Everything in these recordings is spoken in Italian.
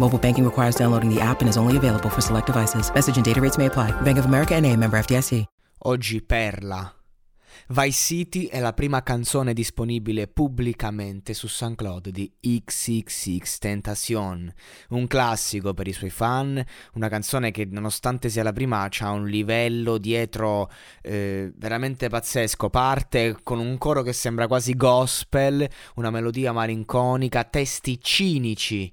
Mobile banking requires downloading the app and is only available for select devices. Message and data rates may apply. Bank of America and a member FDIC. Oggi Perla. Vice City è la prima canzone disponibile pubblicamente su SoundCloud di XXX Tentacion, un classico per i suoi fan, una canzone che nonostante sia la prima ha un livello dietro eh, veramente pazzesco, parte con un coro che sembra quasi gospel, una melodia malinconica, testi cinici,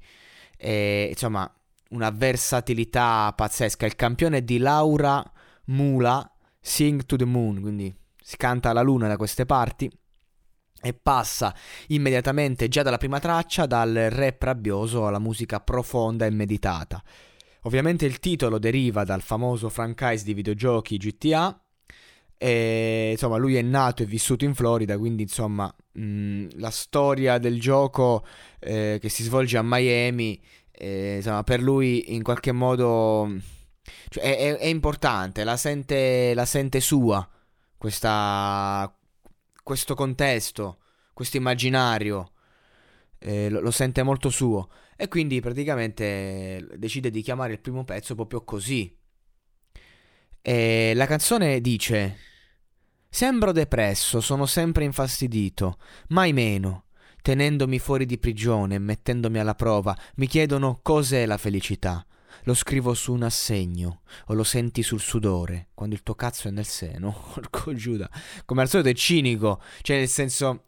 e, insomma una versatilità pazzesca. Il campione di Laura Mula, Sing to the Moon, quindi si canta alla luna da queste parti e passa immediatamente già dalla prima traccia dal rap rabbioso alla musica profonda e meditata. Ovviamente il titolo deriva dal famoso franchise di videogiochi GTA e insomma lui è nato e vissuto in Florida, quindi insomma mh, la storia del gioco eh, che si svolge a Miami, eh, insomma per lui in qualche modo cioè, è, è, è, importante, la sente, la sente sua questa, questo contesto, questo immaginario, eh, lo, lo, sente molto suo e quindi praticamente decide di chiamare il primo pezzo proprio così. E la canzone dice: Sembro depresso, sono sempre infastidito, mai meno. Tenendomi fuori di prigione e mettendomi alla prova, mi chiedono cos'è la felicità lo scrivo su un assegno o lo senti sul sudore quando il tuo cazzo è nel seno. Porco Giuda. Come al solito è cinico, cioè nel senso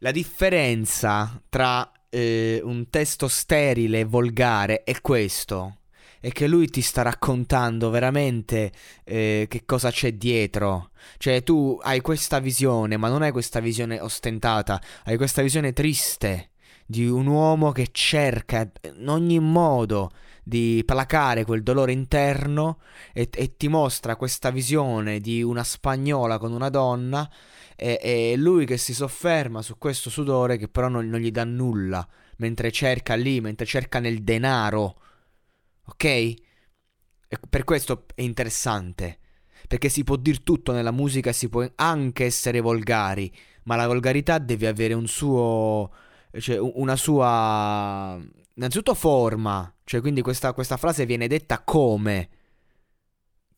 la differenza tra eh, un testo sterile e volgare è questo. È che lui ti sta raccontando veramente eh, che cosa c'è dietro. Cioè, tu hai questa visione, ma non hai questa visione ostentata, hai questa visione triste di un uomo che cerca in ogni modo di placare quel dolore interno e, e, ti mostra questa visione di una spagnola con una donna e, e lui che si sofferma su questo sudore che però non, non, gli dà nulla mentre cerca lì, mentre cerca nel denaro. Ok? E per questo è interessante. Perché si può dire tutto nella musica, si può anche essere volgari, ma la volgarità deve avere un suo. cioè una sua innanzitutto forma, cioè quindi questa, questa frase viene detta come,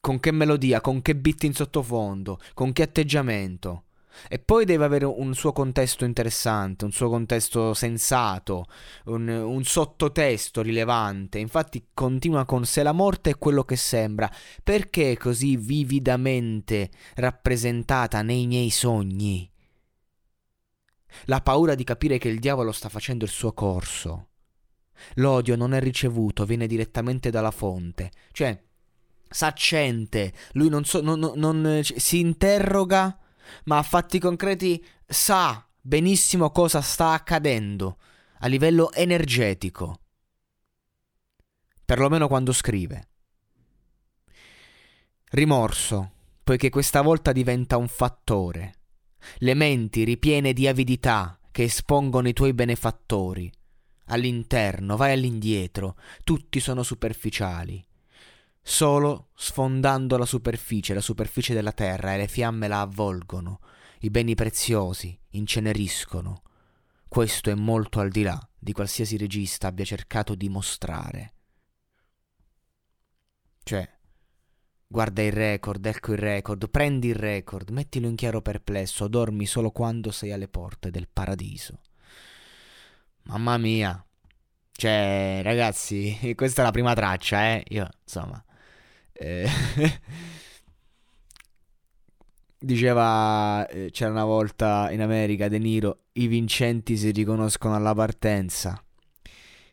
con che melodia, con che beat in sottofondo, con che atteggiamento. E poi deve avere un suo contesto interessante, un suo contesto sensato, un, un, sottotesto rilevante. Infatti continua con se la morte è quello che sembra, perché così vividamente rappresentata nei miei sogni? La paura di capire che il diavolo sta facendo il suo corso. L'odio non è ricevuto, viene direttamente dalla fonte. Cioè, s'accente, lui non, so, non, non, non si interroga, ma a fatti concreti sa benissimo cosa sta accadendo a livello energetico. Perlomeno quando scrive. Rimorso, poiché questa volta diventa un fattore. Le menti ripiene di avidità che espongono i tuoi benefattori all'interno, vai all'indietro, tutti sono superficiali. Solo sfondando la superficie, la superficie della terra e le fiamme la avvolgono. i beni preziosi inceneriscono. Questo è molto al di là di qualsiasi regista abbia cercato di mostrare. Cioè, guarda il record, ecco il record, prendi il record, mettilo in chiaro perplesso, dormi solo quando sei alle porte del paradiso. Mamma mia. Cioè, ragazzi, questa è la prima traccia, eh. Io, insomma... Eh, diceva, eh, c'era una volta in America De Niro, i vincenti si riconoscono alla partenza.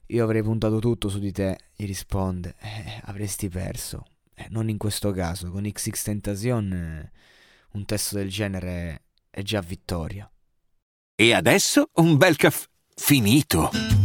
Io avrei puntato tutto su di te, gli risponde. Eh, avresti perso. Eh, non in questo caso, con XX Tentacion eh, un testo del genere è già vittoria. E adesso un bel caffè finito.